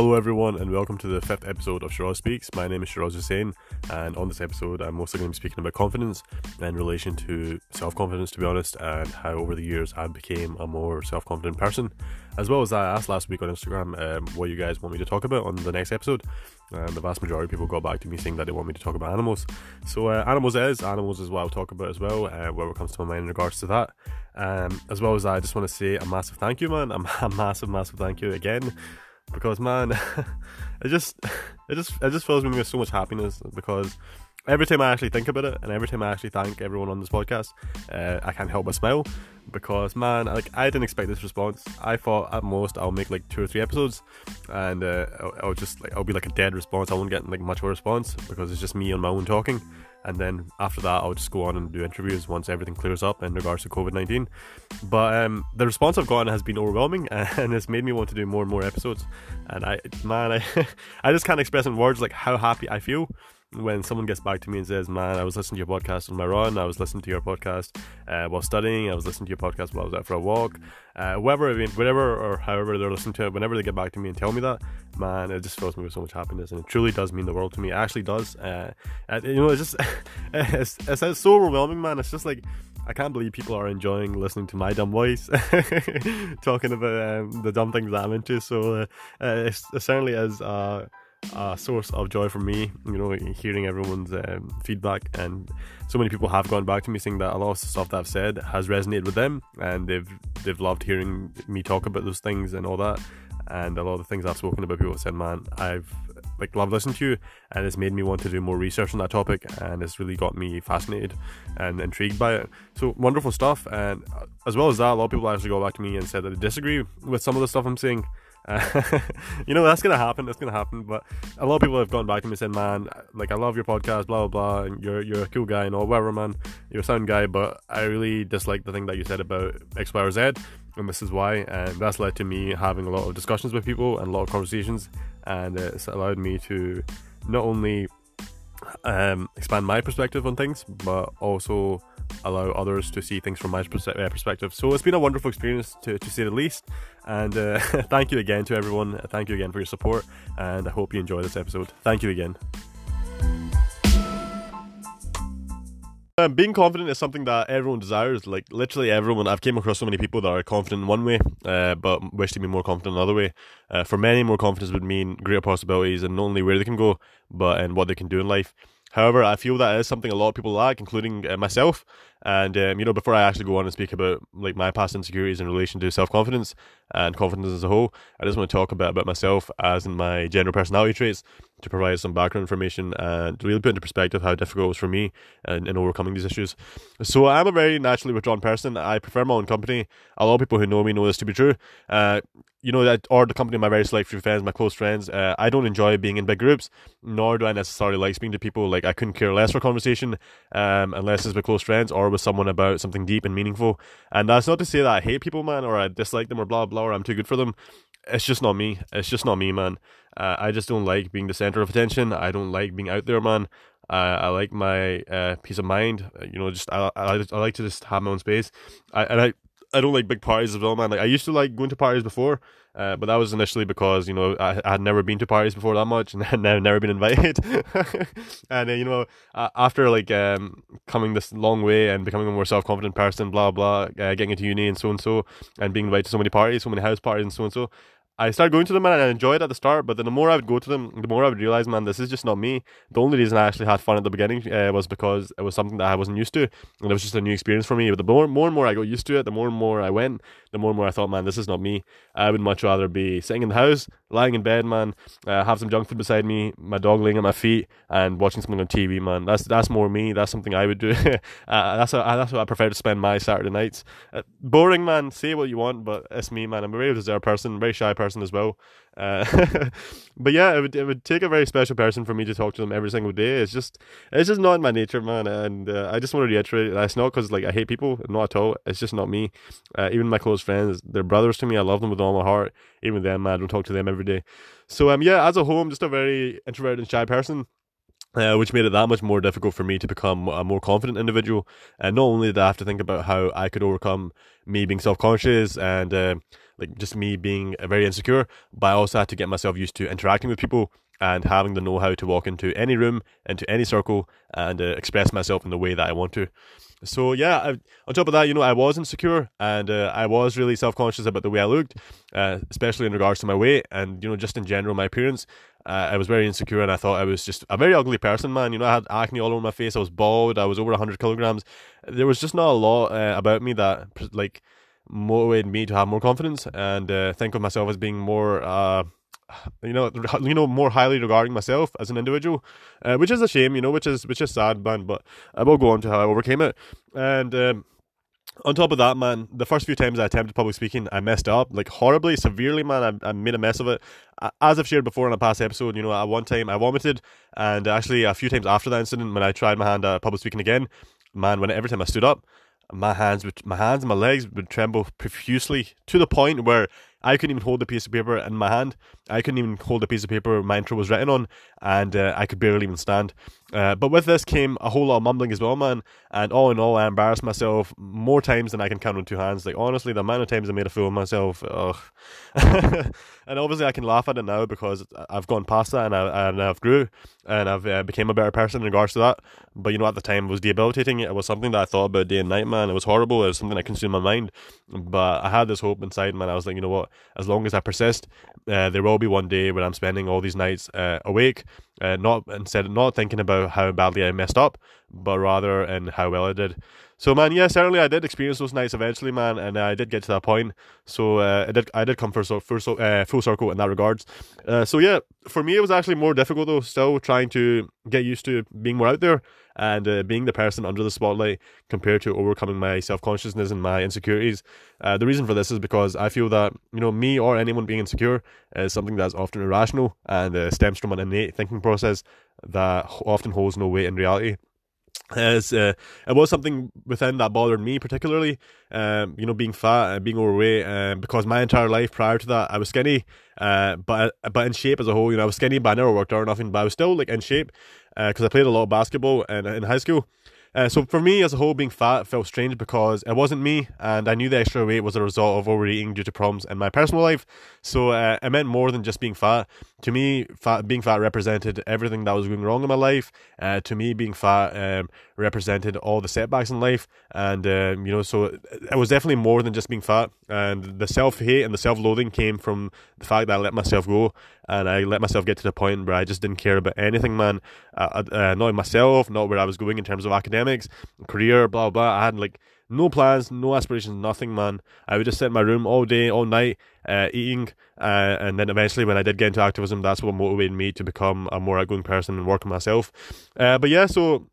Hello, everyone, and welcome to the fifth episode of Shiraz Speaks. My name is Shiraz Hussain, and on this episode, I'm mostly going to be speaking about confidence in relation to self confidence, to be honest, and how over the years I became a more self confident person. As well as I asked last week on Instagram um, what you guys want me to talk about on the next episode. And the vast majority of people got back to me saying that they want me to talk about animals. So, uh, animals is, animals is what I'll talk about as well, uh, whatever comes to my mind in regards to that. Um, as well as I just want to say a massive thank you, man. A, a massive, massive thank you again because man, it just it just it just fills me with so much happiness because every time I actually think about it and every time I actually thank everyone on this podcast, uh, I can't help but smile because man, like I didn't expect this response. I thought at most I'll make like two or three episodes, and uh, I'll, I'll, just like I'll be like a dead response. I won't get like much of a response because it's just me on my own talking and then after that I'll just go on and do interviews once everything clears up in regards to COVID nineteen. But um, the response I've gotten has been overwhelming, and it's made me want to do more and more episodes. And I, man, I, I just can't express in words like how happy I feel when someone gets back to me and says, "Man, I was listening to your podcast on my run. I was listening to your podcast uh, while studying. I was listening to your podcast while I was out for a walk. Uh, whatever, I mean, or however they're listening to it. Whenever they get back to me and tell me that, man, it just fills me with so much happiness, and it truly does mean the world to me. It actually does. Uh, you know, it's just it's, it's, it's so overwhelming, man. It's just like. I can't believe people are enjoying listening to my dumb voice talking about um, the dumb things that I'm into. So uh, uh it certainly is uh, a source of joy for me. You know, hearing everyone's um, feedback, and so many people have gone back to me saying that a lot of the stuff that I've said has resonated with them, and they've they've loved hearing me talk about those things and all that. And a lot of the things I've spoken about, people have said, "Man, I've like loved listening to you," and it's made me want to do more research on that topic, and it's really got me fascinated and intrigued by it. So wonderful stuff, and uh, as well as that, a lot of people actually go back to me and said that they disagree with some of the stuff I'm saying you know that's gonna happen. That's gonna happen. But a lot of people have gone back to me saying, "Man, like I love your podcast, blah blah blah, and you're you're a cool guy and all, whatever, man. You're a sound guy, but I really dislike the thing that you said about X, Y, or Z, and this is why." And that's led to me having a lot of discussions with people and a lot of conversations, and it's allowed me to not only um, expand my perspective on things, but also allow others to see things from my uh, perspective. So it's been a wonderful experience to, to say the least. And uh, thank you again to everyone. Thank you again for your support. And I hope you enjoy this episode. Thank you again. Um, being confident is something that everyone desires. Like literally everyone, I've came across so many people that are confident in one way, uh, but wish to be more confident another way. Uh, for many, more confidence would mean greater possibilities and not only where they can go, but in what they can do in life. However, I feel that is something a lot of people lack, including uh, myself. And um, you know, before I actually go on and speak about like my past insecurities in relation to self confidence and confidence as a whole, I just want to talk a bit about myself as in my general personality traits to provide some background information and to really put into perspective how difficult it was for me in, in overcoming these issues. So I'm a very naturally withdrawn person. I prefer my own company. A lot of people who know me know this to be true. Uh, you know that or the company of my very select few friends, my close friends. Uh, I don't enjoy being in big groups, nor do I necessarily like speaking to people. Like I couldn't care less for conversation, um, unless it's with close friends or with someone about something deep and meaningful. And that's not to say that I hate people, man, or I dislike them, or blah blah, or I'm too good for them. It's just not me. It's just not me, man. Uh, I just don't like being the center of attention. I don't like being out there, man. Uh, I like my uh, peace of mind. You know, just I, I, I like to just have my own space. I, and I I don't like big parties as well, man. Like I used to like going to parties before, uh, but that was initially because you know I, I, had never been to parties before that much, and had never been invited. and uh, you know, uh, after like um, coming this long way and becoming a more self confident person, blah blah, uh, getting into uni and so and so, and being invited to so many parties, so many house parties and so and so, I started going to them and I enjoyed it at the start, but then the more I would go to them, the more I would realize, man, this is just not me. The only reason I actually had fun at the beginning uh, was because it was something that I wasn't used to, and it was just a new experience for me. But the more, more and more I got used to it, the more and more I went, the more and more I thought, man, this is not me. I would much rather be sitting in the house, lying in bed, man, uh, have some junk food beside me, my dog laying at my feet, and watching something on TV, man. That's that's more me. That's something I would do. uh, that's how, that's what I prefer to spend my Saturday nights. Uh, boring, man. Say what you want, but it's me, man. I'm a very reserved person, very shy person as well. Uh, but yeah, it would it would take a very special person for me to talk to them every single day. It's just it's just not my nature, man. And uh, I just want to reiterate that's not because like I hate people, not at all. It's just not me. Uh, even my close friends, they're brothers to me. I love them with all my heart. Even them, I don't talk to them every day. So um, yeah, as a whole, I'm just a very introverted and shy person. Uh, which made it that much more difficult for me to become a more confident individual. And not only did I have to think about how I could overcome me being self conscious and uh, like just me being very insecure, but I also had to get myself used to interacting with people and having the know how to walk into any room, into any circle, and uh, express myself in the way that I want to. So yeah, I, on top of that, you know, I was insecure and uh, I was really self conscious about the way I looked, uh, especially in regards to my weight and you know just in general my appearance. Uh, I was very insecure and I thought I was just a very ugly person, man. You know, I had acne all over my face. I was bald. I was over hundred kilograms. There was just not a lot uh, about me that like motivated me to have more confidence and uh, think of myself as being more uh, you know, you know, more highly regarding myself as an individual, uh, which is a shame, you know, which is which is sad, man. But I will go on to how I overcame it. And um, on top of that, man, the first few times I attempted public speaking, I messed up like horribly, severely, man. I, I made a mess of it. As I've shared before in a past episode, you know, at one time I vomited, and actually a few times after that incident, when I tried my hand at public speaking again, man, when every time I stood up, my hands would, my hands and my legs would tremble profusely to the point where I couldn't even hold the piece of paper in my hand. I couldn't even hold the piece of paper my intro was written on, and uh, I could barely even stand. Uh, but with this came a whole lot of mumbling as well, man. And all in all, I embarrassed myself more times than I can count on two hands. Like honestly, the amount of times I made a fool of myself, ugh. and obviously, I can laugh at it now because I've gone past that and, I, and I've grew and I've uh, became a better person in regards to that. But you know, at the time, it was debilitating. It was something that I thought about day and night, man. It was horrible. It was something that consumed my mind. But I had this hope inside, man. I was like, you know what? As long as I persist, uh, there will be one day when I'm spending all these nights uh, awake, uh, not instead not thinking about how badly I messed up, but rather in how well I did. So man, yeah, certainly I did experience those nights eventually, man, and I did get to that point. So uh, I did, I did come for so, uh, full circle in that regards. Uh, so yeah, for me it was actually more difficult though, still trying to get used to being more out there and uh, being the person under the spotlight compared to overcoming my self consciousness and my insecurities. Uh, the reason for this is because I feel that you know me or anyone being insecure is something that's often irrational and uh, stems from an innate thinking process that often holds no weight in reality as uh, it was something within that bothered me particularly um, you know being fat and being overweight um, because my entire life prior to that I was skinny uh, but but in shape as a whole you know I was skinny but I never worked out or nothing but I was still like in shape because uh, I played a lot of basketball in, in high school uh, so for me as a whole, being fat felt strange because it wasn't me, and I knew the extra weight was a result of overeating due to problems in my personal life. So uh, it meant more than just being fat. To me, fat, being fat represented everything that was going wrong in my life. Uh, to me, being fat um, represented all the setbacks in life, and um, you know, so it was definitely more than just being fat. And the self hate and the self loathing came from the fact that I let myself go and I let myself get to the point where I just didn't care about anything, man. Uh, uh, not myself, not where I was going in terms of academics, career, blah blah. I had like no plans, no aspirations, nothing, man. I would just sit in my room all day, all night, uh, eating, uh, and then eventually, when I did get into activism, that's what motivated me to become a more outgoing person and work on myself. Uh, but yeah, so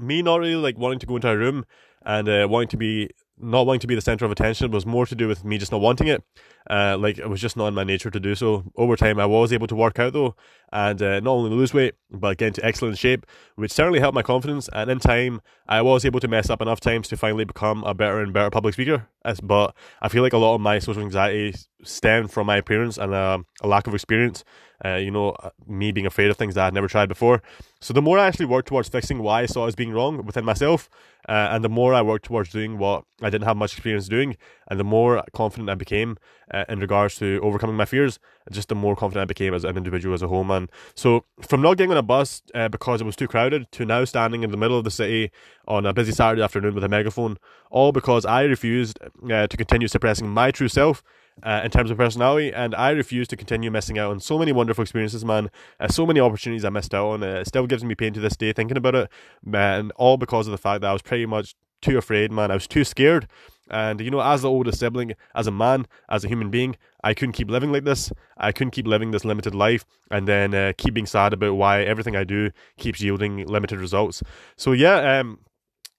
me not really like wanting to go into a room and uh, wanting to be not wanting to be the center of attention was more to do with me just not wanting it. Uh, like it was just not in my nature to do so. Over time, I was able to work out though, and uh, not only lose weight but get into excellent shape, which certainly helped my confidence. And in time, I was able to mess up enough times to finally become a better and better public speaker. But I feel like a lot of my social anxiety stemmed from my appearance and uh, a lack of experience. Uh, you know, uh, me being afraid of things that I had never tried before. So the more I actually worked towards fixing why I saw as being wrong within myself, uh, and the more I worked towards doing what I didn't have much experience doing, and the more confident I became uh, in regards to overcoming my fears, just the more confident I became as an individual as a whole, man. So from not getting on a bus uh, because it was too crowded to now standing in the middle of the city on a busy Saturday afternoon with a megaphone, all because I refused uh, to continue suppressing my true self uh, in terms of personality, and I refuse to continue missing out on so many wonderful experiences, man. Uh, so many opportunities I missed out on. Uh, it still gives me pain to this day thinking about it, man. All because of the fact that I was pretty much too afraid, man. I was too scared. And, you know, as the oldest sibling, as a man, as a human being, I couldn't keep living like this. I couldn't keep living this limited life and then uh, keep being sad about why everything I do keeps yielding limited results. So, yeah, um,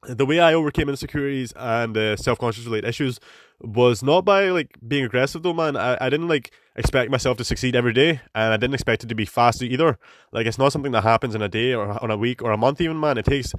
the way I overcame insecurities and uh, self conscious related issues was not by like being aggressive though, man. I, I didn't like expect myself to succeed every day, and I didn't expect it to be fast either. Like it's not something that happens in a day or on a week or a month, even, man. It takes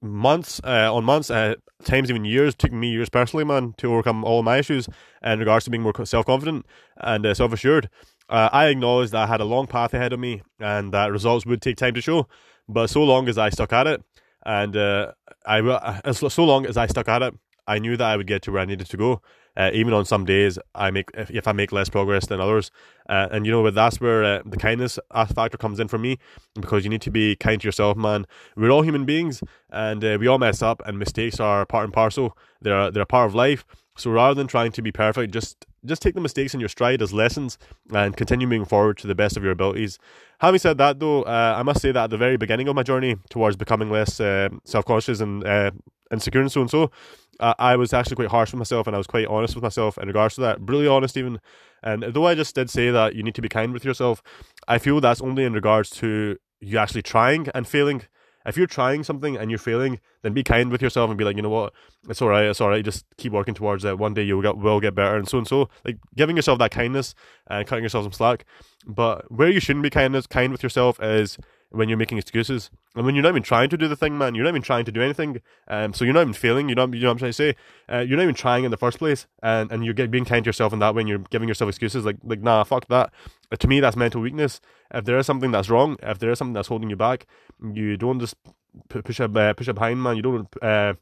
months uh, on months, uh, times even years. Took me years personally, man, to overcome all my issues in regards to being more self confident and uh, self assured. Uh, I acknowledged that I had a long path ahead of me, and that results would take time to show. But so long as I stuck at it, and uh, I uh, so long as I stuck at it, I knew that I would get to where I needed to go. Uh, even on some days, I make if, if I make less progress than others, uh, and you know, but that's where uh, the kindness factor comes in for me, because you need to be kind to yourself, man. We're all human beings, and uh, we all mess up, and mistakes are part and parcel. They're they're a part of life. So rather than trying to be perfect, just just take the mistakes in your stride as lessons and continue moving forward to the best of your abilities. Having said that, though, uh, I must say that at the very beginning of my journey towards becoming less uh, self conscious and uh, insecure and so and so, uh, I was actually quite harsh with myself and I was quite honest with myself in regards to that. Really honest, even. And though I just did say that you need to be kind with yourself, I feel that's only in regards to you actually trying and failing if you're trying something and you're failing, then be kind with yourself and be like, you know what, it's all right, it's all right. Just keep working towards it. One day you will get, will get better, and so and so. Like giving yourself that kindness and cutting yourself some slack. But where you shouldn't be kindness kind with yourself is when you're making excuses and when you're not even trying to do the thing, man. You're not even trying to do anything. Um, so you're not even failing. You know, you know what I'm trying to say. Uh, you're not even trying in the first place, and and you're get, being kind to yourself in that way. and You're giving yourself excuses like like nah, fuck that. Uh, to me, that's mental weakness. If there is something that's wrong, if there is something that's holding you back, you don't just push up, uh, push up behind, man. You don't uh,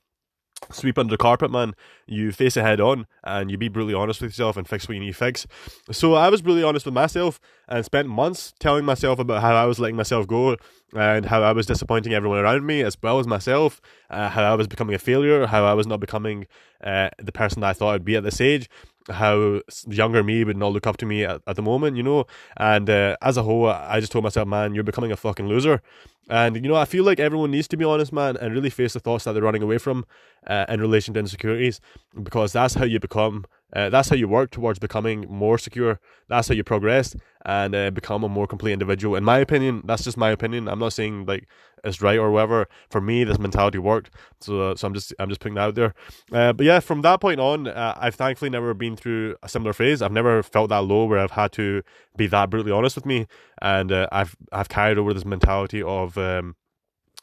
sweep under the carpet, man. You face it head on and you be brutally honest with yourself and fix what you need to fix. So I was brutally honest with myself and spent months telling myself about how I was letting myself go and how I was disappointing everyone around me as well as myself, uh, how I was becoming a failure, how I was not becoming uh, the person I thought I'd be at this age how younger me would not look up to me at, at the moment, you know. And uh, as a whole, I just told myself, man, you're becoming a fucking loser. And, you know, I feel like everyone needs to be honest, man, and really face the thoughts that they're running away from uh, in relation to insecurities, because that's how you become, uh, that's how you work towards becoming more secure. That's how you progress and uh, become a more complete individual. In my opinion, that's just my opinion. I'm not saying like it's right or whatever. For me, this mentality worked, so so I'm just I'm just putting that out there. Uh, but yeah, from that point on, uh, I've thankfully never been through a similar phase. I've never felt that low where I've had to be that brutally honest with me, and uh, I've I've carried over this mentality of. Um,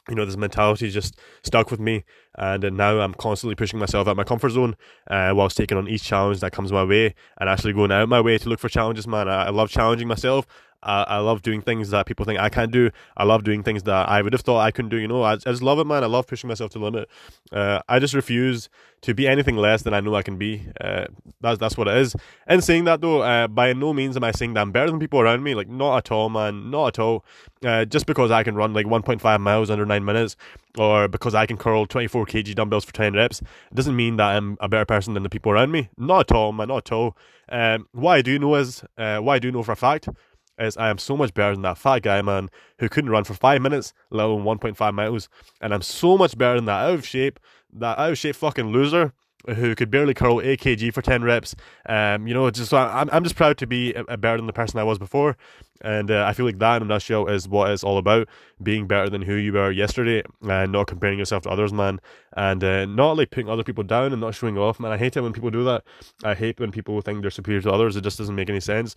you know, this mentality just stuck with me, and uh, now I'm constantly pushing myself out my comfort zone, uh, whilst taking on each challenge that comes my way, and actually going out my way to look for challenges. Man, I, I love challenging myself. I, I love doing things that people think I can't do. I love doing things that I would have thought I couldn't do. You know, I, I just love it, man. I love pushing myself to the limit. Uh, I just refuse to be anything less than I know I can be. Uh, that's that's what it is. And saying that though, uh, by no means am I saying that I'm better than people around me. Like not at all, man. Not at all. Uh, just because I can run like 1.5 miles under nine minutes, or because I can curl 24 kg dumbbells for 10 reps, doesn't mean that I'm a better person than the people around me. Not at all, man. Not at all. Um, what I do know is, uh, what I do know for a fact is I am so much better than that fat guy, man, who couldn't run for five minutes, let alone 1.5 miles. And I'm so much better than that out of shape, that out of shape fucking loser who could barely curl 8 kg for 10 reps. Um, you know, just so I'm, I'm just proud to be a, a better than the person I was before. And uh, I feel like that in a nutshell is what it's all about being better than who you were yesterday and not comparing yourself to others, man. And uh, not like putting other people down and not showing off, man. I hate it when people do that. I hate when people think they're superior to others. It just doesn't make any sense.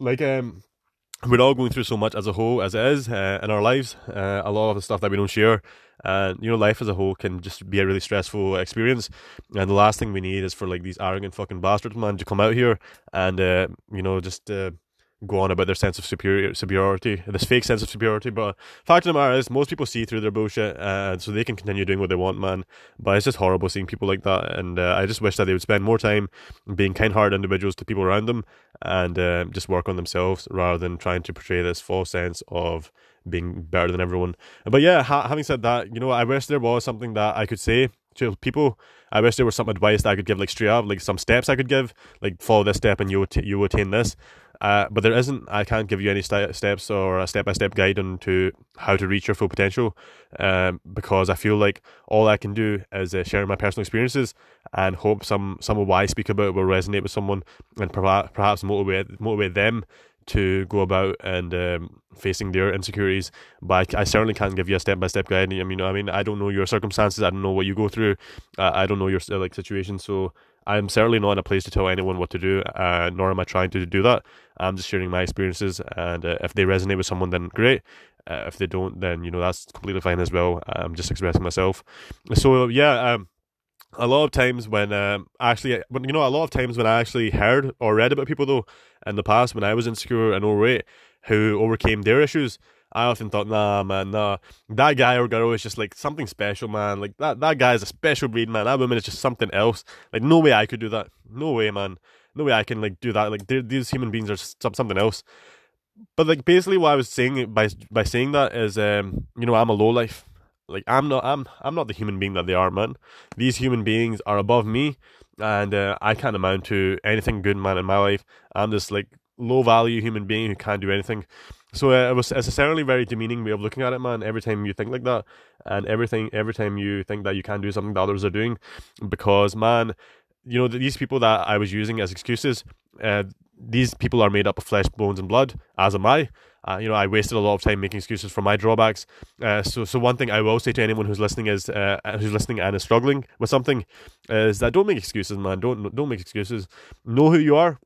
Like, um, we're all going through so much as a whole as it is uh, in our lives. Uh, a lot of the stuff that we don't share, and you know, life as a whole can just be a really stressful experience. And the last thing we need is for like these arrogant fucking bastards, man, to come out here and uh, you know just uh, go on about their sense of superior superiority, this fake sense of superiority. But fact of the matter is, most people see through their bullshit, uh, so they can continue doing what they want, man. But it's just horrible seeing people like that, and uh, I just wish that they would spend more time being kind-hearted individuals to people around them, and uh, just work on themselves rather than trying to portray this false sense of being better than everyone. But yeah, ha- having said that, you know, I wish there was something that I could say to people. I wish there was some advice that I could give, like straight up, like some steps I could give, like follow this step and you you attain this. Uh, but there isn't. I can't give you any st- steps or a step by step guide on to how to reach your full potential, um, because I feel like all I can do is uh, share my personal experiences and hope some some of what I speak about will resonate with someone and perhaps perhaps motivate motivate them to go about and um, facing their insecurities. But I, I, certainly can't give you a step by step guide. I mean, I mean, I don't know your circumstances. I don't know what you go through. Uh, I don't know your like situation. So I'm certainly not in a place to tell anyone what to do, uh, nor am I trying to do that. I'm just sharing my experiences, and uh, if they resonate with someone, then great. Uh, if they don't, then you know that's completely fine as well. I'm just expressing myself. So yeah, um, a lot of times when um, actually, when you know, a lot of times when I actually heard or read about people though in the past when I was insecure and overweight who overcame their issues, I often thought, nah, man, nah, that guy or girl is just like something special, man. Like that, that guy is a special breed, man. That woman is just something else. Like no way I could do that. No way, man. No way I can like do that. Like these human beings are something else. But like basically, what I was saying by by saying that is, um, you know, I'm a low life. Like I'm not, I'm, I'm not the human being that they are, man. These human beings are above me, and uh, I can't amount to anything good, man, in my life. I'm just like low value human being who can't do anything. So uh, it was necessarily very demeaning way of looking at it, man. Every time you think like that, and everything, every time you think that you can't do something that others are doing, because man, you know these people that I was using as excuses, uh, these people are made up of flesh, bones, and blood, as am I. Uh, you know, I wasted a lot of time making excuses for my drawbacks. Uh, so, so one thing I will say to anyone who's listening is, uh, who's listening and is struggling with something, is that don't make excuses, man. Don't don't make excuses. Know who you are,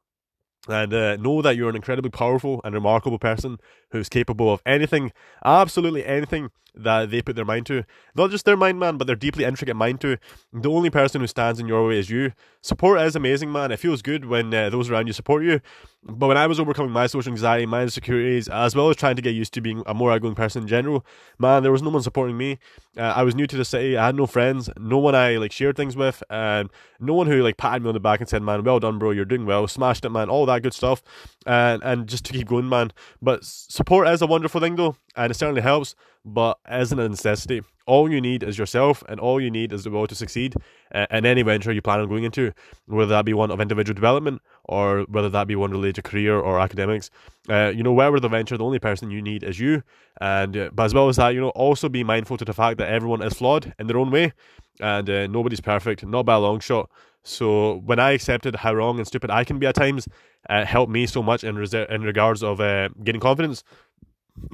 and uh, know that you're an incredibly powerful and remarkable person who's capable of anything, absolutely anything that they put their mind to. Not just their mind, man, but their deeply intricate mind to. The only person who stands in your way is you. Support is amazing, man. It feels good when uh, those around you support you. But when I was overcoming my social anxiety, my insecurities, as well as trying to get used to being a more outgoing person in general, man, there was no one supporting me. Uh, I was new to the city. I had no friends, no one I like shared things with, and no one who like patted me on the back and said, "Man, well done, bro. You're doing well. Smashed it, man. All that good stuff." And and just to keep going, man. But support is a wonderful thing, though, and it certainly helps but isn't a necessity. All you need is yourself, and all you need is the will to succeed in any venture you plan on going into, whether that be one of individual development or whether that be one related to career or academics. Uh, you know, wherever the venture, the only person you need is you. And uh, but as well as that, you know, also be mindful to the fact that everyone is flawed in their own way, and uh, nobody's perfect, not by a long shot. So when I accepted how wrong and stupid I can be at times, it helped me so much in, res- in regards of uh, getting confidence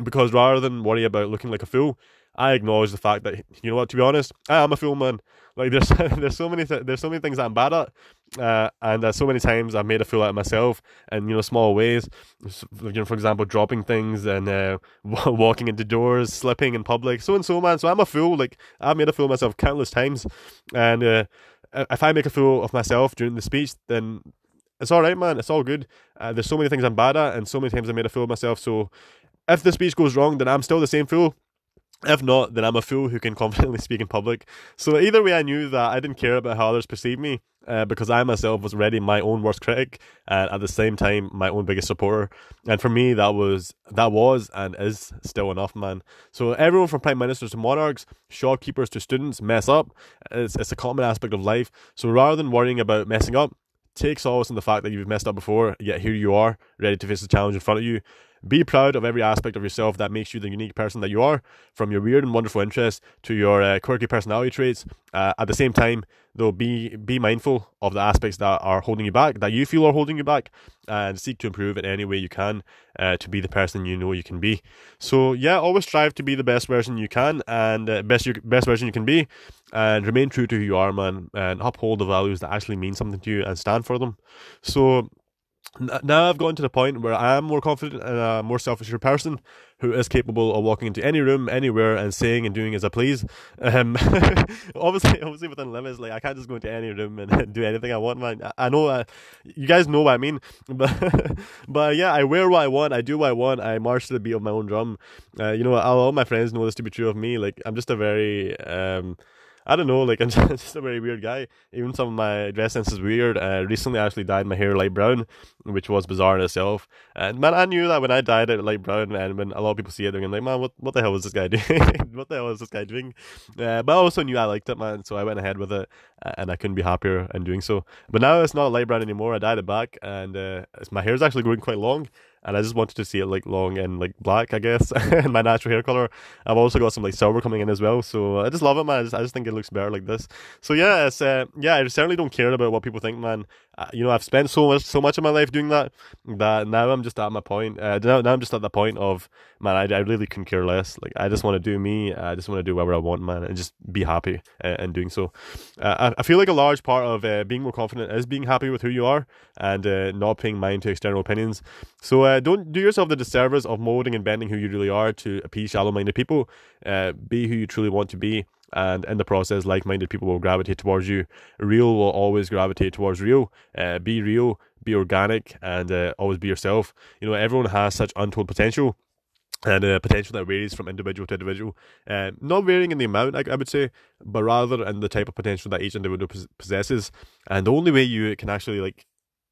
because rather than worry about looking like a fool, I acknowledge the fact that you know what. To be honest, I am a fool, man. Like there's there's so many th- there's so many things I'm bad at, uh, and uh, so many times I've made a fool out of myself in you know small ways. You know, for example, dropping things and uh, walking into doors, slipping in public, so and so, man. So I'm a fool. Like I've made a fool of myself countless times, and uh, if I make a fool of myself during the speech, then it's all right, man. It's all good. Uh, there's so many things I'm bad at, and so many times I made a fool of myself. So if the speech goes wrong, then I'm still the same fool. If not, then I'm a fool who can confidently speak in public. So either way, I knew that I didn't care about how others perceive me uh, because I myself was already my own worst critic and at the same time my own biggest supporter. And for me, that was that was and is still enough, man. So everyone from prime ministers to monarchs, shopkeepers to students mess up. It's it's a common aspect of life. So rather than worrying about messing up, take solace in the fact that you've messed up before. Yet here you are, ready to face the challenge in front of you. Be proud of every aspect of yourself that makes you the unique person that you are, from your weird and wonderful interests to your uh, quirky personality traits. Uh, at the same time, though, be be mindful of the aspects that are holding you back, that you feel are holding you back, and seek to improve in any way you can uh, to be the person you know you can be. So yeah, always strive to be the best version you can and uh, best you, best version you can be, and remain true to who you are, man, and uphold the values that actually mean something to you and stand for them. So now I've gotten to the point where I am more confident and a more self assured person who is capable of walking into any room, anywhere, and saying and doing as I please. Um, obviously, obviously within limits. Like I can't just go into any room and do anything I want, man. I know uh, you guys know what I mean, but but yeah, I wear what I want, I do what I want, I march to the beat of my own drum. Uh, you know, all my friends know this to be true of me. Like I'm just a very um, I don't know, like I'm just a very weird guy. Even some of my dress sense is weird. Uh, recently, I actually dyed my hair light brown, which was bizarre in itself. And man, I knew that when I dyed it light brown, and when a lot of people see it, they're gonna be like, "Man, what what the hell is this guy doing? what the hell is this guy doing?" Uh, but I also knew I liked it, man, so I went ahead with it, and I couldn't be happier in doing so. But now it's not light brown anymore. I dyed it back, and uh, my is actually growing quite long and I just wanted to see it like long and like black, I guess, and my natural hair color. I've also got some like silver coming in as well, so I just love it, man. I just, I just think it looks better like this. So yeah, it's uh, yeah, I certainly don't care about what people think, man. Uh, you know, I've spent so much so much of my life doing that that now I'm just at my point. Uh, now, now I'm just at the point of man, I, I really couldn't care less. Like I just want to do me. I just want to do whatever I want, man, and just be happy uh, in doing so. Uh, I, I feel like a large part of uh, being more confident is being happy with who you are and uh, not paying mind to external opinions. So uh, don't do yourself the disservice of molding and bending who you really are to appease shallow-minded people. Uh, be who you truly want to be, and in the process, like-minded people will gravitate towards you. Real will always gravitate towards real. Uh, be real, be organic, and uh, always be yourself. You know, everyone has such untold potential and a potential that varies from individual to individual. Uh, not varying in the amount, I, I, would say, but rather in the type of potential that each individual possesses. And the only way you can actually like,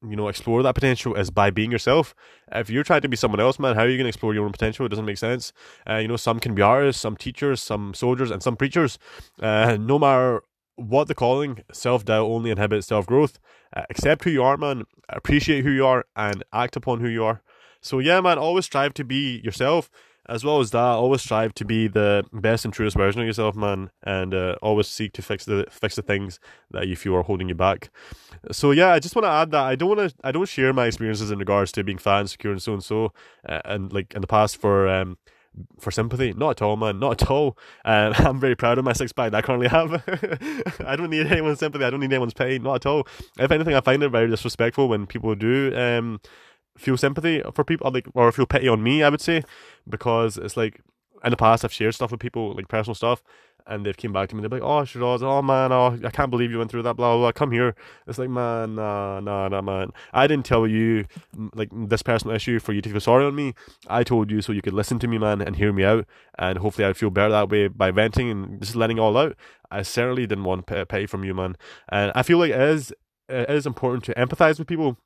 you know, explore that potential is by being yourself. If you're trying to be someone else, man, how are you going to explore your own potential? It doesn't make sense. Uh, you know, some can be artists, some teachers, some soldiers, and some preachers. Uh, no matter what the calling, self doubt only inhibits self growth. Uh, accept who you are, man. Appreciate who you are, and act upon who you are. So yeah, man, always strive to be yourself. As well as that, always strive to be the best and truest version of yourself, man, and uh, always seek to fix the fix the things that you feel are holding you back. So yeah, I just want to add that I don't want to I don't share my experiences in regards to being fat, insecure, and so and so, uh, and like in the past for um, for sympathy. Not at all, man. Not at all. Um, I'm very proud of my six pack that I currently have. I don't need anyone's sympathy. I don't need anyone's pain. Not at all. If anything, I find it very disrespectful when people do um, feel sympathy for people, like or feel pity on me. I would say because it's like in the past I've shared stuff with people, like personal stuff, and they've came back to me. They're like, "Oh, Shiraz, oh man, oh, I can't believe you went through that." Blah blah. blah. Come here. It's like, man, nah, nah, nah, man. I didn't tell you like this personal issue for you to feel sorry on me. I told you so you could listen to me, man, and hear me out, and hopefully I'd feel better that way by venting and just letting all out. I certainly didn't want pity from you, man, and I feel like it is it is important to empathize with people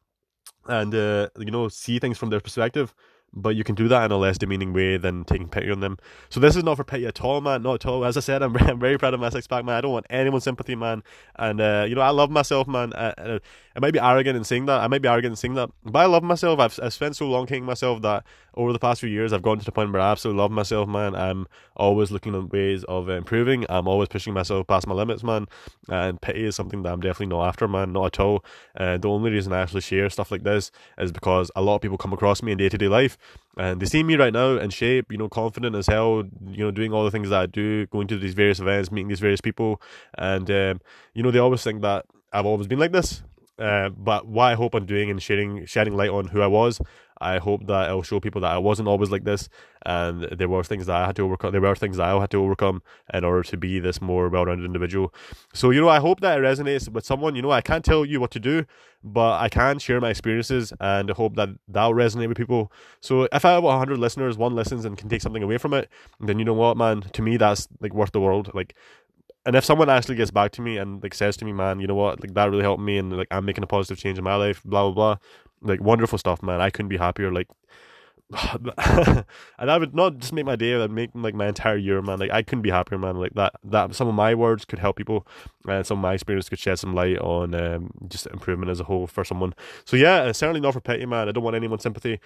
and uh, you know see things from their perspective but you can do that in a less demeaning way than taking pity on them. So this is not for pity at all, man. Not at all. As I said, I'm, I'm very proud of my six pack, man. I don't want anyone's sympathy, man. And uh, you know, I love myself, man. I, I, I, might be arrogant in saying that. I might be arrogant in saying that, but I love myself. I've, I've spent so long hating myself that over the past few years, I've gotten to the point where I absolutely love myself, man. I'm always looking at ways of improving. I'm always pushing myself past my limits, man. And pity is something that I'm definitely not after, man. Not at all. Uh, the only reason I actually share stuff like this is because a lot of people come across me in day to day life and they see me right now in shape, you know, confident as hell, you know, doing all the things that I do, going to these various events, meeting these various people, and um, you know, they always think that I've always been like this. Uh, but what I hope I'm doing and sharing shedding light on who I was I hope that it'll show people that I wasn't always like this, and there were things that I had to overcome. There were things that I had to overcome in order to be this more well-rounded individual. So you know, I hope that it resonates with someone. You know, I can't tell you what to do, but I can share my experiences, and I hope that that'll resonate with people. So if I have 100 listeners, one listens and can take something away from it, then you know what, man. To me, that's like worth the world. Like and if someone actually gets back to me and like says to me, man, you know what, like that really helped me, and like I'm making a positive change in my life, blah blah blah, like wonderful stuff, man. I couldn't be happier. Like, and I would not just make my day, I'd make like my entire year, man. Like I couldn't be happier, man. Like that, that some of my words could help people, and some of my experience could shed some light on um, just improvement as a whole for someone. So yeah, certainly not for pity, man. I don't want anyone's sympathy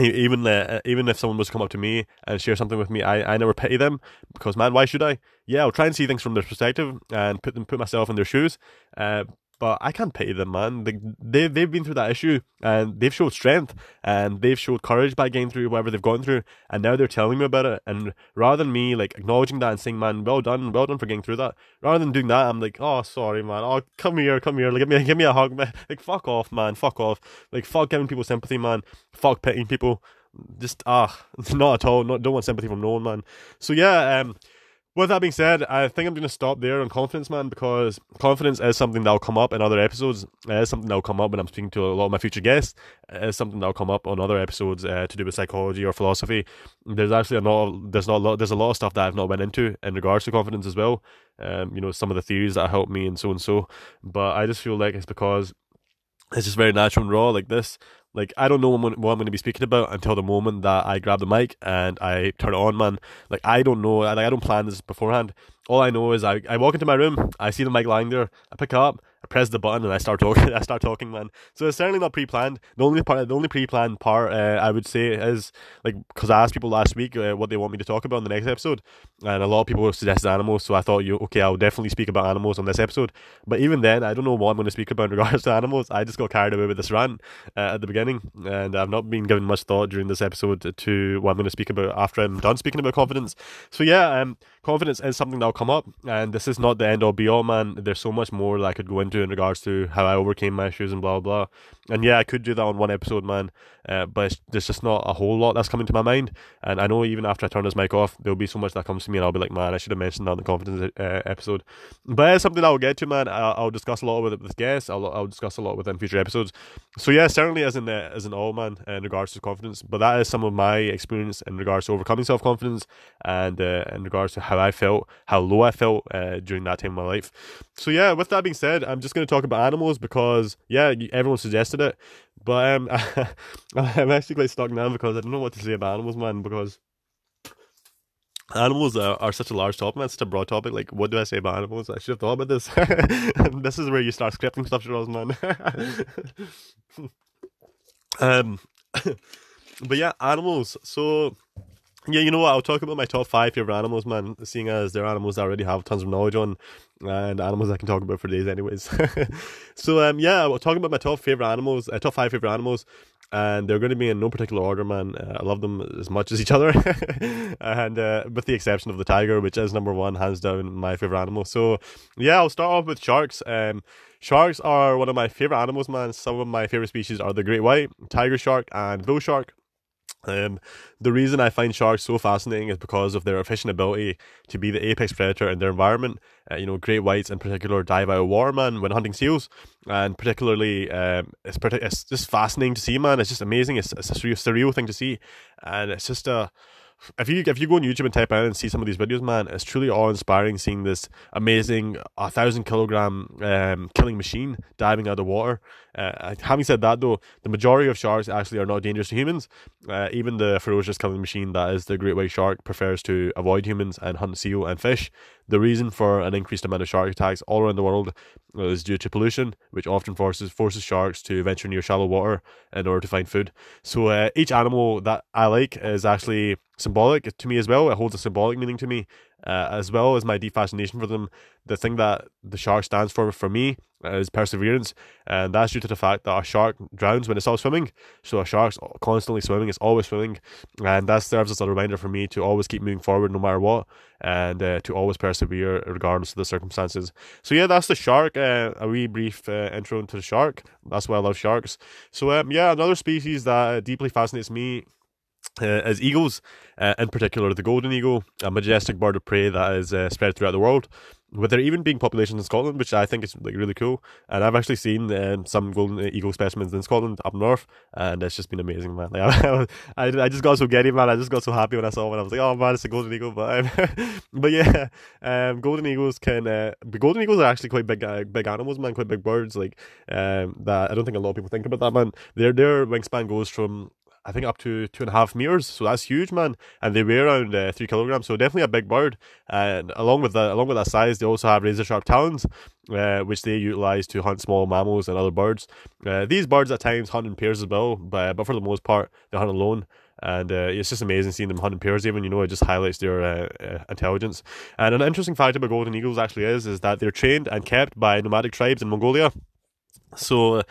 even uh, even if someone was to come up to me and share something with me, I, I never pity them because man, why should I? Yeah, I'll try and see things from their perspective and put them put myself in their shoes. Uh, but I can't pity them, man. They, they, they've been through that issue and they've showed strength and they've showed courage by getting through whatever they've gone through. And now they're telling me about it. And rather than me like acknowledging that and saying, man, well done, well done for getting through that, rather than doing that, I'm like, oh, sorry, man. Oh, come here, come here. Like, give me, give me a hug, man. Like, fuck off, man. Fuck off. Like, fuck giving people sympathy, man. Fuck pitying people. Just, ah, not at all. Not, don't want sympathy from no one, man. So, yeah, um, with that being said, I think I'm going to stop there on confidence, man, because confidence is something that'll come up in other episodes. It is something that'll come up when I'm speaking to a lot of my future guests. It is something that'll come up on other episodes uh, to do with psychology or philosophy. There's actually a lot. There's not. A lot, there's a lot of stuff that I've not went into in regards to confidence as well. Um, you know, some of the theories that help me and so and so. But I just feel like it's because it's just very natural and raw like this like I don't know what I'm, going to be speaking about until the moment that I grab the mic and I turn it on, man. Like I don't know, like I don't plan this beforehand. All I know is I, I walk into my room, I see the mic lying there, I pick it up, I press the button and I start talking. I start talking, man. So it's certainly not pre-planned. The only part, the only pre-planned part, uh, I would say, is like because I asked people last week uh, what they want me to talk about in the next episode, and a lot of people suggested animals. So I thought, you okay, I'll definitely speak about animals on this episode. But even then, I don't know what I'm going to speak about in regards to animals. I just got carried away with this rant uh, at the beginning, and I've not been given much thought during this episode to what I'm going to speak about after I'm done speaking about confidence. So yeah, um, confidence is something that'll come up, and this is not the end all be all, man. There's so much more that I could go into to in regards to how I overcame my issues and blah blah. blah. And yeah, I could do that on one episode, man. Uh, but there's just not a whole lot that's coming to my mind. And I know even after I turn this mic off, there'll be so much that comes to me, and I'll be like, man, I should have mentioned that in the confidence uh, episode. But it's something I'll get to, man. I'll, I'll discuss a lot with with guests. I'll, I'll discuss a lot within future episodes. So yeah, certainly as in uh, as an all man in regards to confidence. But that is some of my experience in regards to overcoming self confidence and uh, in regards to how I felt, how low I felt uh, during that time of my life. So yeah, with that being said, I'm just going to talk about animals because yeah, everyone suggested it. But um, I'm actually quite stuck now because I don't know what to say about animals, man. Because animals are, are such a large topic, man. Such a broad topic. Like, what do I say about animals? I should have thought about this. this is where you start scripting stuff, Shiraz, man. um, but yeah, animals. So yeah, you know what? I'll talk about my top five favorite animals, man. Seeing as they're animals I already have tons of knowledge on, and animals I can talk about for days, anyways. so, um, yeah, I'll talk about my top favorite animals, uh, top five favorite animals, and they're going to be in no particular order, man. Uh, I love them as much as each other, and uh, with the exception of the tiger, which is number one, hands down, my favorite animal. So, yeah, I'll start off with sharks. Um, sharks are one of my favorite animals, man. Some of my favorite species are the great white, tiger shark, and bull shark. Um, the reason I find sharks so fascinating is because of their efficient ability to be the apex predator in their environment. Uh, you know, great whites in particular dive out of water, man, when hunting seals, and particularly, um, it's, it's just fascinating to see, man. It's just amazing. It's, it's a surreal thing to see, and it's just a if you if you go on YouTube and type in and see some of these videos, man, it's truly awe inspiring seeing this amazing a thousand kilogram um, killing machine diving out of water. Uh, having said that, though, the majority of sharks actually are not dangerous to humans. Uh, even the ferocious killing machine that is the great white shark prefers to avoid humans and hunt seal and fish. The reason for an increased amount of shark attacks all around the world is due to pollution, which often forces forces sharks to venture near shallow water in order to find food. So uh, each animal that I like is actually symbolic to me as well. It holds a symbolic meaning to me, uh, as well as my deep fascination for them. The thing that the shark stands for for me is perseverance, and that's due to the fact that a shark drowns when it's all swimming. So a shark's constantly swimming; it's always swimming, and that serves as a reminder for me to always keep moving forward no matter what, and uh, to always persevere regardless of the circumstances. So yeah, that's the shark. Uh, a wee brief uh, intro into the shark. That's why I love sharks. So um, yeah, another species that deeply fascinates me uh, as eagles, uh, in particular the golden eagle, a majestic bird of prey that is uh, spread throughout the world. With there even being populations in Scotland, which I think is like really cool, and I've actually seen um, some golden eagle specimens in Scotland up north, and it's just been amazing, man. Like, I, I just got so giddy, man. I just got so happy when I saw it. I was like, oh man, it's a golden eagle. But um, but yeah, um, golden eagles can. Uh, golden eagles are actually quite big, uh, big animals, man. Quite big birds. Like um, that. I don't think a lot of people think about that, man. Their their wingspan goes from I think up to two and a half meters. So that's huge, man. And they weigh around uh, three kilograms. So definitely a big bird. And along with that, along with that size, they also have razor sharp talons, uh, which they utilize to hunt small mammals and other birds. Uh, these birds at times hunt in pairs as well, but but for the most part, they hunt alone. And uh, it's just amazing seeing them hunt in pairs. Even you know, it just highlights their uh, uh, intelligence. And an interesting fact about golden eagles actually is is that they're trained and kept by nomadic tribes in Mongolia. So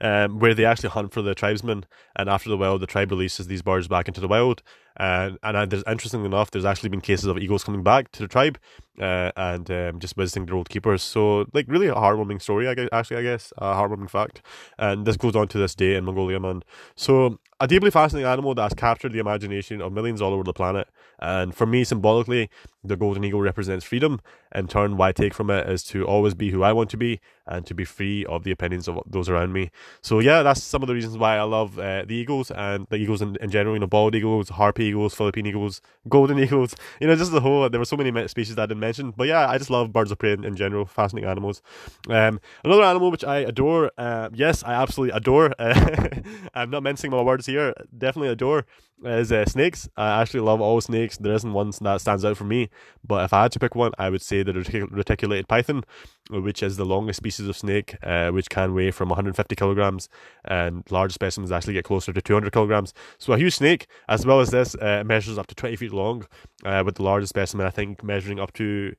um, where they actually hunt for the tribesmen, and after the wild, the tribe releases these birds back into the wild. And and uh, there's interestingly enough, there's actually been cases of eagles coming back to the tribe, uh, and um, just visiting their old keepers. So like really a heartwarming story, I guess. Actually, I guess a heartwarming fact, and this goes on to this day in Mongolia, man. So a deeply fascinating animal that has captured the imagination of millions all over the planet. And for me, symbolically, the golden eagle represents freedom. In turn, what I take from it is to always be who I want to be and to be free of the opinions of those around me. So yeah, that's some of the reasons why I love uh, the eagles and the eagles in, in general. You know, bald eagles, harpy eagles, Philippine eagles, golden eagles. You know, just the whole. There were so many species that I didn't mention, but yeah, I just love birds of prey in, in general. Fascinating animals. Um, another animal which I adore. Uh, yes, I absolutely adore. Uh, I'm not mincing my words here. Definitely adore is uh, snakes. I actually love all snakes. There isn't one that stands out for me, but if I had to pick one, I would say the reticulated python, which is the longest species of snake, uh, which can weigh from 150 kilograms, and large specimens actually get closer to 200 kilograms. So a huge snake, as well as this, uh, measures up to 20 feet long, uh, with the largest specimen I think measuring up to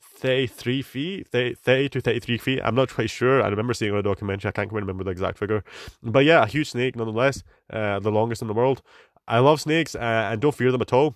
33 feet, 30 to 33 feet. I'm not quite sure. I remember seeing on a documentary. I can't quite remember the exact figure. But yeah, a huge snake nonetheless, uh, the longest in the world. I love snakes uh, and don't fear them at all.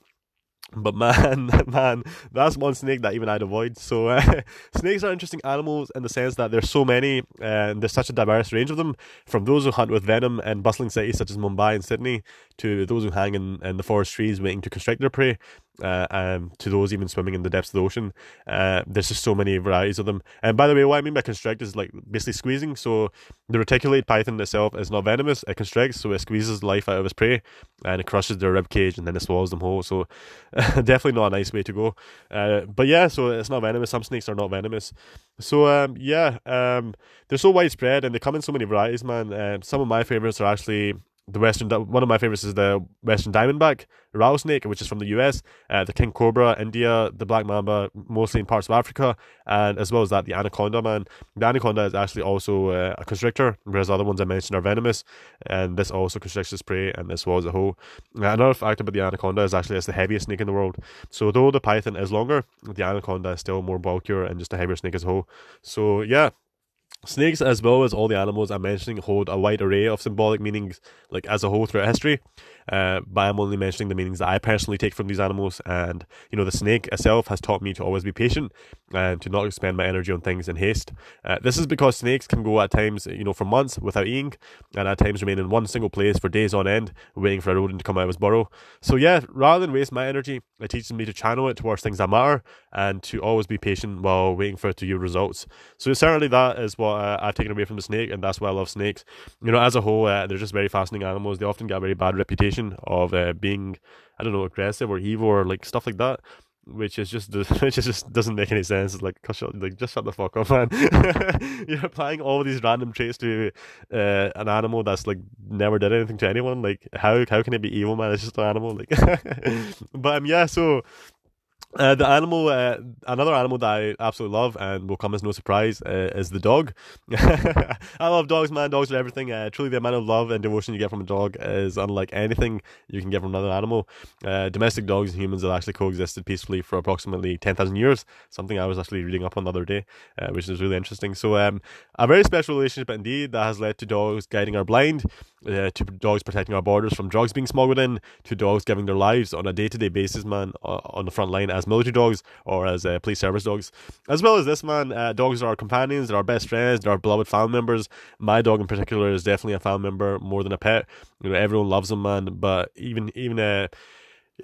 But man, man, that's one snake that even I'd avoid. So uh, snakes are interesting animals in the sense that there's so many and there's such a diverse range of them. From those who hunt with venom in bustling cities such as Mumbai and Sydney, to those who hang in, in the forest trees waiting to constrict their prey, uh, um, to those even swimming in the depths of the ocean. Uh, there's just so many varieties of them. And by the way, what I mean by constrict is like basically squeezing. So the reticulated python itself is not venomous; it constricts, so it squeezes life out of its prey, and it crushes their rib cage, and then it swallows them whole. So definitely not a nice way to go. Uh, but yeah, so it's not venomous. Some snakes are not venomous. So um, yeah, um, they're so widespread and they come in so many varieties, man. Uh, some of my favorites are actually the western one of my favorites is the western diamondback rattlesnake which is from the US uh, the king cobra India the black mamba mostly in parts of Africa and as well as that the anaconda man. The anaconda is actually also uh, a constrictor whereas the other ones I mentioned are venomous and this also constricts its prey and this swallows a whole. Uh, another fact about the anaconda is actually it's the heaviest snake in the world. So though the python is longer the anaconda is still more bulkier and just a heavier snake as a whole. So yeah Snakes, as well as all the animals I'm mentioning, hold a wide array of symbolic meanings, like as a whole throughout history. Uh, but I'm only mentioning the meanings that I personally take from these animals. And you know, the snake itself has taught me to always be patient and to not expend my energy on things in haste. Uh, this is because snakes can go at times, you know, for months without eating, and at times remain in one single place for days on end, waiting for a rodent to come out of his burrow. So yeah, rather than waste my energy, it teaches me to channel it towards things that matter and to always be patient while waiting for it to yield results. So certainly that is what uh, I've taken away from the snake, and that's why I love snakes. You know, as a whole, uh, they're just very fascinating animals. They often get a very bad reputation of uh, being, I don't know, aggressive or evil or like stuff like that. Which is just which is just doesn't make any sense. It's like, like just shut the fuck up, man. You're applying all these random traits to uh, an animal that's like never did anything to anyone. Like, how how can it be evil, man? It's just an animal. Like, but um, yeah. So uh, the animal, uh, another animal that I absolutely love and will come as no surprise uh, is the dog. I love dogs, man. Dogs are everything. Uh, truly, the amount of love and devotion you get from a dog is unlike anything you can get from another animal. Uh, domestic dogs and humans have actually coexisted peacefully for approximately 10,000 years, something I was actually reading up on the other day, uh, which is really interesting. So, um, a very special relationship indeed that has led to dogs guiding our blind, to dogs protecting our borders from drugs being smuggled in, to dogs giving their lives on a day to day basis, man, on the front line as military dogs or as uh, police service dogs. As well as this, man, uh, dogs are our companions, they're our best friends, they're our beloved family members. My dog in particular is definitely a family member more than a pet. You know, everyone loves them, man. But even even uh,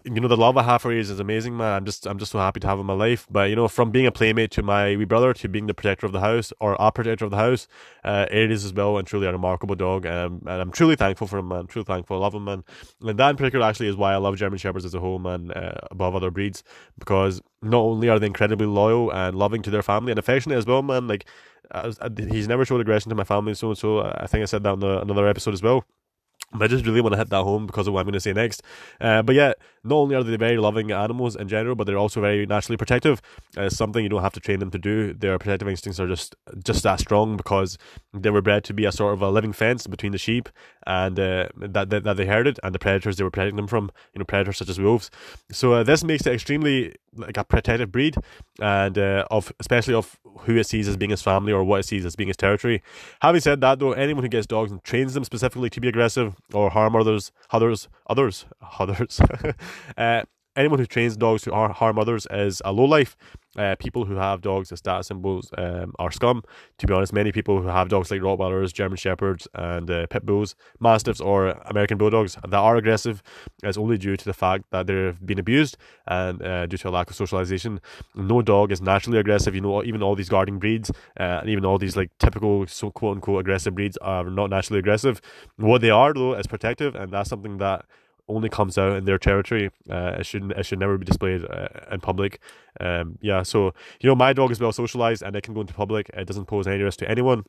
you know the love I have for you is amazing, man. I'm just I'm just so happy to have him in my life. But you know, from being a playmate to my wee brother to being the protector of the house or our protector of the house, uh, it is as well and truly a remarkable dog. Um, and I'm truly thankful for him, man. Truly thankful, I love him, man. And that in particular actually is why I love German Shepherds as a whole, man, uh, above other breeds because not only are they incredibly loyal and loving to their family and affectionate as well, man. Like I, I, he's never showed aggression to my family, so and so I think I said that in the, another episode as well. But I just really want to hit that home because of what I'm going to say next. Uh, but yeah, not only are they very loving animals in general, but they're also very naturally protective. Uh, it's something you don't have to train them to do. Their protective instincts are just just that strong because they were bred to be a sort of a living fence between the sheep and uh, that, that, that they herded and the predators they were protecting them from. You know, predators such as wolves. So uh, this makes it extremely like a protective breed, and uh, of especially of who it sees as being his family or what it sees as being his territory. Having said that, though, anyone who gets dogs and trains them specifically to be aggressive or harm others, others, others, others, uh, anyone who trains dogs to harm others is a low life. Uh, people who have dogs as status symbols um, are scum. To be honest, many people who have dogs like Rottweilers, German Shepherds, and uh, Pit Bulls, Mastiffs, or American Bulldogs that are aggressive is only due to the fact that they've been abused and uh, due to a lack of socialization. No dog is naturally aggressive. You know, even all these guarding breeds uh, and even all these like typical so quote unquote aggressive breeds are not naturally aggressive. What they are though is protective, and that's something that only comes out in their territory. Uh, it should it should never be displayed uh, in public. Um, yeah, so you know my dog is well socialized and it can go into public. It doesn't pose any risk to anyone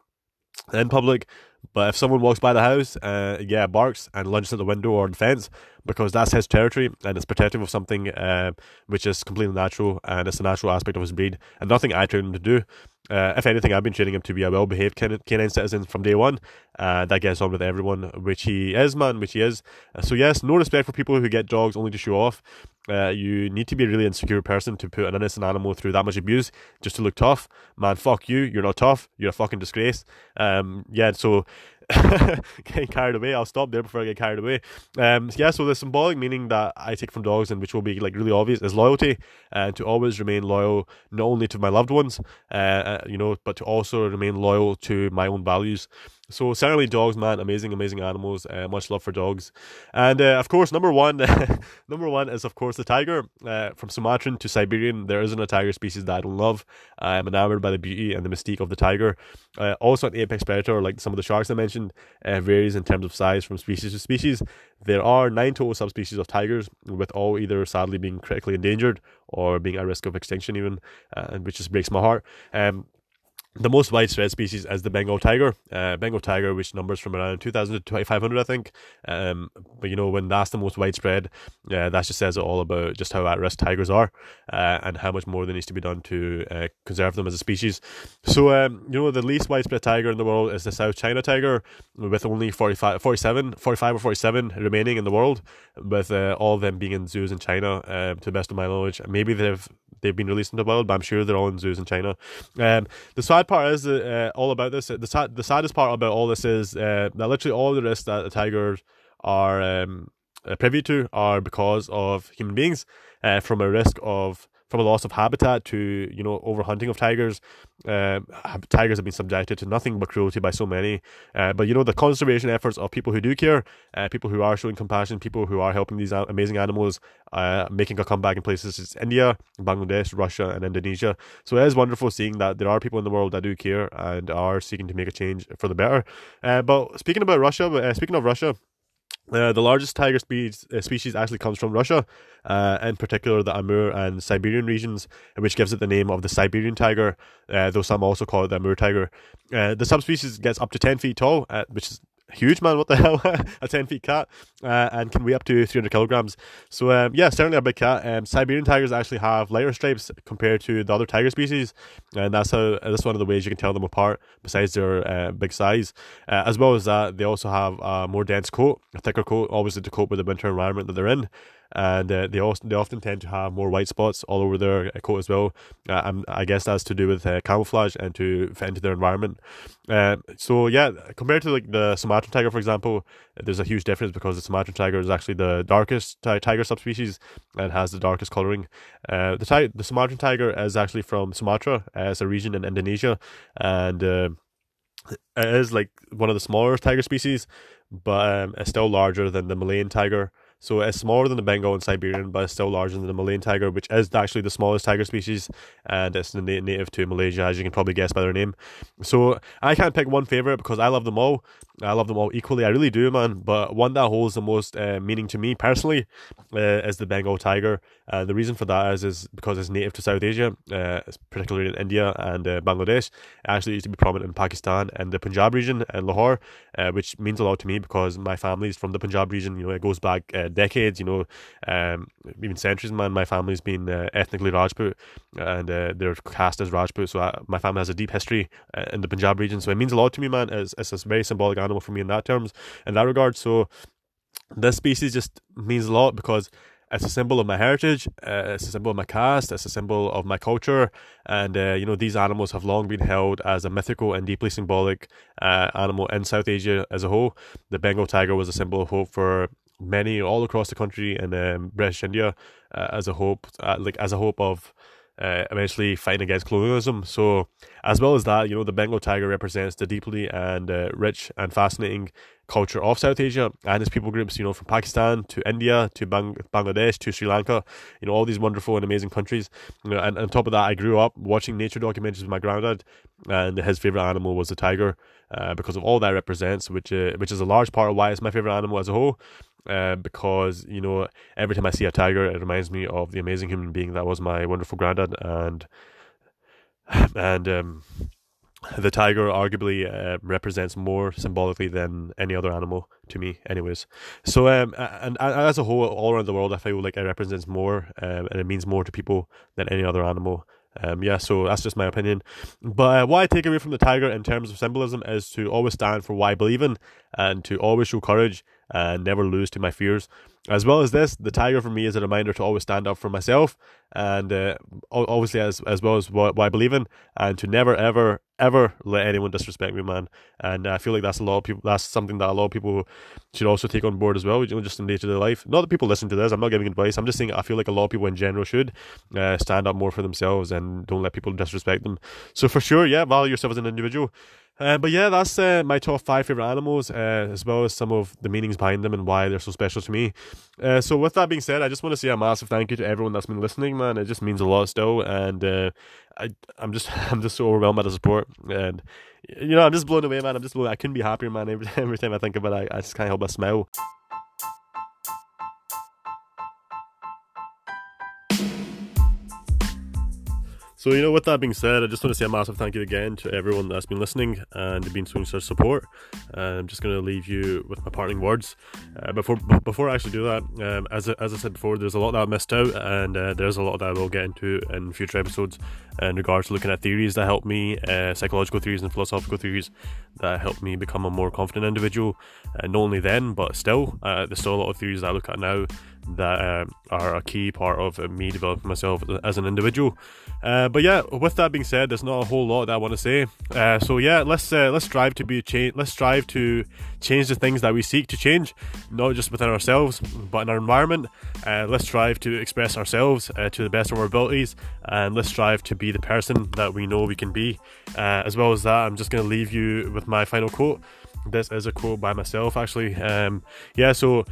in public. But if someone walks by the house, uh, yeah, barks and lunges at the window or the fence, because that's his territory and it's protective of something uh, which is completely natural and it's a natural aspect of his breed and nothing I trained him to do. Uh, if anything, I've been training him to be a well behaved canine citizen from day one. Uh, that gets on with everyone, which he is, man, which he is. Uh, so, yes, no respect for people who get dogs only to show off. uh, you need to be a really insecure person to put an innocent animal through that much abuse just to look tough. Man, fuck you. You're not tough. You're a fucking disgrace. Um, yeah, so getting carried away. I'll stop there before I get carried away. Um, yeah, so the symbolic meaning that I take from dogs, and which will be like really obvious, is loyalty, and to always remain loyal not only to my loved ones, uh, uh you know, but to also remain loyal to my own values. So certainly dogs, man, amazing, amazing animals. Uh, much love for dogs, and uh, of course, number one, number one is of course the tiger. Uh, from Sumatran to Siberian, there isn't a tiger species that I don't love. I'm enamored by the beauty and the mystique of the tiger. Uh, also, an apex predator, like some of the sharks I mentioned, uh, varies in terms of size from species to species. There are nine total subspecies of tigers, with all either sadly being critically endangered or being at risk of extinction, even, uh, which just breaks my heart. Um, the most widespread species is the Bengal tiger. Uh, Bengal tiger, which numbers from around 2,000 to 2,500, I think. Um, but you know, when that's the most widespread, uh, that just says it all about just how at risk tigers are uh, and how much more there needs to be done to uh, conserve them as a species. So, um, you know, the least widespread tiger in the world is the South China tiger, with only 45, 47, 45 or 47 remaining in the world, with uh, all of them being in zoos in China, um, to the best of my knowledge. Maybe they've they've been released in the wild, but I'm sure they're all in zoos in China. Um, the sad part is uh, all about this. The sad, the saddest part about all this is uh, that literally all the risks that the tigers are um, privy to are because of human beings, uh, from a risk of from a loss of habitat to you know overhunting of tigers. Uh, tigers have been subjected to nothing but cruelty by so many. Uh, but you know the conservation efforts of people who do care, uh, people who are showing compassion, people who are helping these amazing animals, uh, making a comeback in places such as India, Bangladesh, Russia, and Indonesia. So it is wonderful seeing that there are people in the world that do care and are seeking to make a change for the better. Uh, but speaking about Russia, uh, speaking of Russia. Uh, the largest tiger species, uh, species actually comes from Russia, uh, in particular the Amur and Siberian regions, which gives it the name of the Siberian tiger, uh, though some also call it the Amur tiger. The subspecies gets up to 10 feet tall, which is huge, man. What the hell? a 10 feet cat uh, and can weigh up to 300 kilograms. So, um, yeah, certainly a big cat. Um, Siberian tigers actually have lighter stripes compared to the other tiger species, and that's how that's one of the ways you can tell them apart, besides their uh, big size. Uh, as well as that, they also have a more dense coat, a thicker coat, obviously to cope with the winter environment that they're in and uh, they also they often tend to have more white spots all over their uh, coat as well. Uh, I guess that's to do with uh, camouflage and to fit into their environment. Uh, so yeah, compared to like the Sumatran tiger, for example, there's a huge difference because the Sumatran tiger is actually the darkest t- tiger subspecies and has the darkest coloring. Uh, the ti- the Sumatran tiger is actually from Sumatra. it's a region in Indonesia, and it is like one of the smaller tiger species, but um, it's still larger than the Malayan tiger. So it's smaller than the Bengal and Siberian, but it's still larger than the Malayan tiger, which is actually the smallest tiger species, and it's native to Malaysia, as you can probably guess by their name. So I can't pick one favorite because I love them all. I love them all equally. I really do, man. But one that holds the most uh, meaning to me personally uh, is the Bengal tiger. Uh, the reason for that is is because it's native to South Asia, uh, particularly in India and uh, Bangladesh. It actually used to be prominent in Pakistan and the Punjab region and Lahore, uh, which means a lot to me because my family is from the Punjab region. You know, it goes back decades, you know, um, even centuries, man. My family's been uh, ethnically Rajput and uh, they're caste as Rajput. So I, my family has a deep history uh, in the Punjab region. So it means a lot to me, man. It's, it's a very symbolic animal for me in that terms, in that regard. So this species just means a lot because it's a symbol of my heritage, uh, it's a symbol of my caste, it's a symbol of my culture, and uh, you know these animals have long been held as a mythical and deeply symbolic uh, animal in South Asia as a whole. The Bengal tiger was a symbol of hope for many all across the country and um, British India uh, as a hope, uh, like as a hope of uh, eventually fighting against colonialism. So, as well as that, you know, the Bengal tiger represents the deeply and uh, rich and fascinating culture of South Asia and its people groups, you know, from Pakistan to India to Bang- Bangladesh to Sri Lanka, you know, all these wonderful and amazing countries. You know, and, and on top of that, I grew up watching nature documentaries with my granddad, and his favorite animal was the tiger uh, because of all that represents, which uh, which is a large part of why it's my favorite animal as a whole uh, because you know every time I see a tiger, it reminds me of the amazing human being that was my wonderful granddad, and and um, the tiger arguably uh, represents more symbolically than any other animal to me, anyways. So um, and, and as a whole, all around the world, I feel like it represents more, um, and it means more to people than any other animal. Um, yeah, so that's just my opinion. But uh, what I take away from the tiger in terms of symbolism is to always stand for what I believe in and to always show courage and never lose to my fears. As well as this, the tiger for me is a reminder to always stand up for myself and uh, obviously as as well as what, what, I believe in, and to never ever ever let anyone disrespect me, man. And I feel like that's a lot of people. That's something that a lot of people should also take on board as well, you know, just in day to day life. Not that people listen to this. I'm not giving advice. I'm just saying I feel like a lot of people in general should uh, stand up more for themselves and don't let people disrespect them. So for sure, yeah, value yourself as an individual. Uh, but yeah, that's uh, my top five favorite animals, uh, as well as some of the meanings behind them and why they're so special to me. Uh, so, with that being said, I just want to say a massive thank you to everyone that's been listening, man. It just means a lot still, and uh, I, I'm just, I'm just so overwhelmed by the support, and you know, I'm just blown away, man. I'm just, blown, I couldn't be happier, man. Every, every time I think about it, I, I just can't help but smile. So, you know, with that being said, I just want to say a massive thank you again to everyone that's been listening and been showing such support. And I'm just going to leave you with my parting words. Uh, before before I actually do that, um, as, as I said before, there's a lot that I missed out, and uh, there's a lot that I will get into in future episodes in regards to looking at theories that help me, uh, psychological theories and philosophical theories that help me become a more confident individual. Uh, not only then, but still, uh, there's still a lot of theories that I look at now that uh, are a key part of me developing myself as an individual. Uh, but yeah, with that being said, there's not a whole lot that I want to say. Uh, so yeah, let's uh, let's strive to be change. Let's strive to change the things that we seek to change, not just within ourselves, but in our environment. Uh, let's strive to express ourselves uh, to the best of our abilities, and let's strive to be the person that we know we can be. as well as that, I'm just going to leave you with my final quote. This is a quote by myself, actually. Um, yeah, so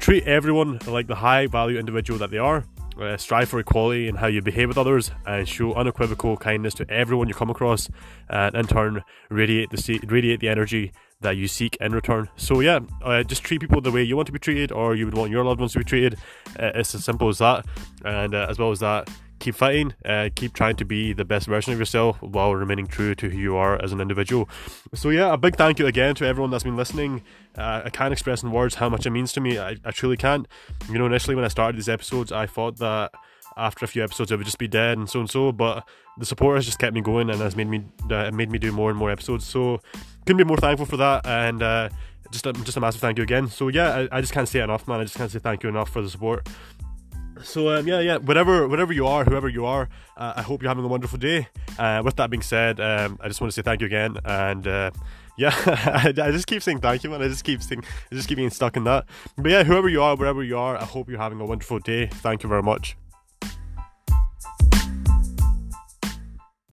Treat everyone like the high value individual that they are. Uh, strive for equality in how you behave with others and show unequivocal kindness to everyone you come across and in turn radiate the radiate the energy that you seek in return. So yeah uh, just treat people the way you want to be treated or you would want your loved ones to be treated. Uh, it's as simple as that. And uh, as well as that keep fighting, uh, keep trying to be the best version of yourself while remaining true to who you are as an individual. So, yeah, a big thank you again to everyone that's been listening. Uh, I can't express in words how much it means to me. I, I truly can't. You know, initially when I started these episodes, I thought that after a few episodes it would just be dead and so and so, but the support has just kept me going and has made me uh, made me do more and more episodes. So, couldn't be more thankful for that. And uh, just a, just a massive thank you again. So yeah, I, I, just can't say enough, man. I just can't say thank you enough for the support. So um, yeah, yeah, whatever, whatever you are, whoever you are, uh, I hope you're having a wonderful day. Uh, with that being said, um, I just want to say thank you again, and uh, yeah, I, just keep saying thank you, man. I just keep saying, I just keep getting stuck in that. But yeah, whoever you are, wherever you are, I hope you're having a wonderful day. Thank you very much.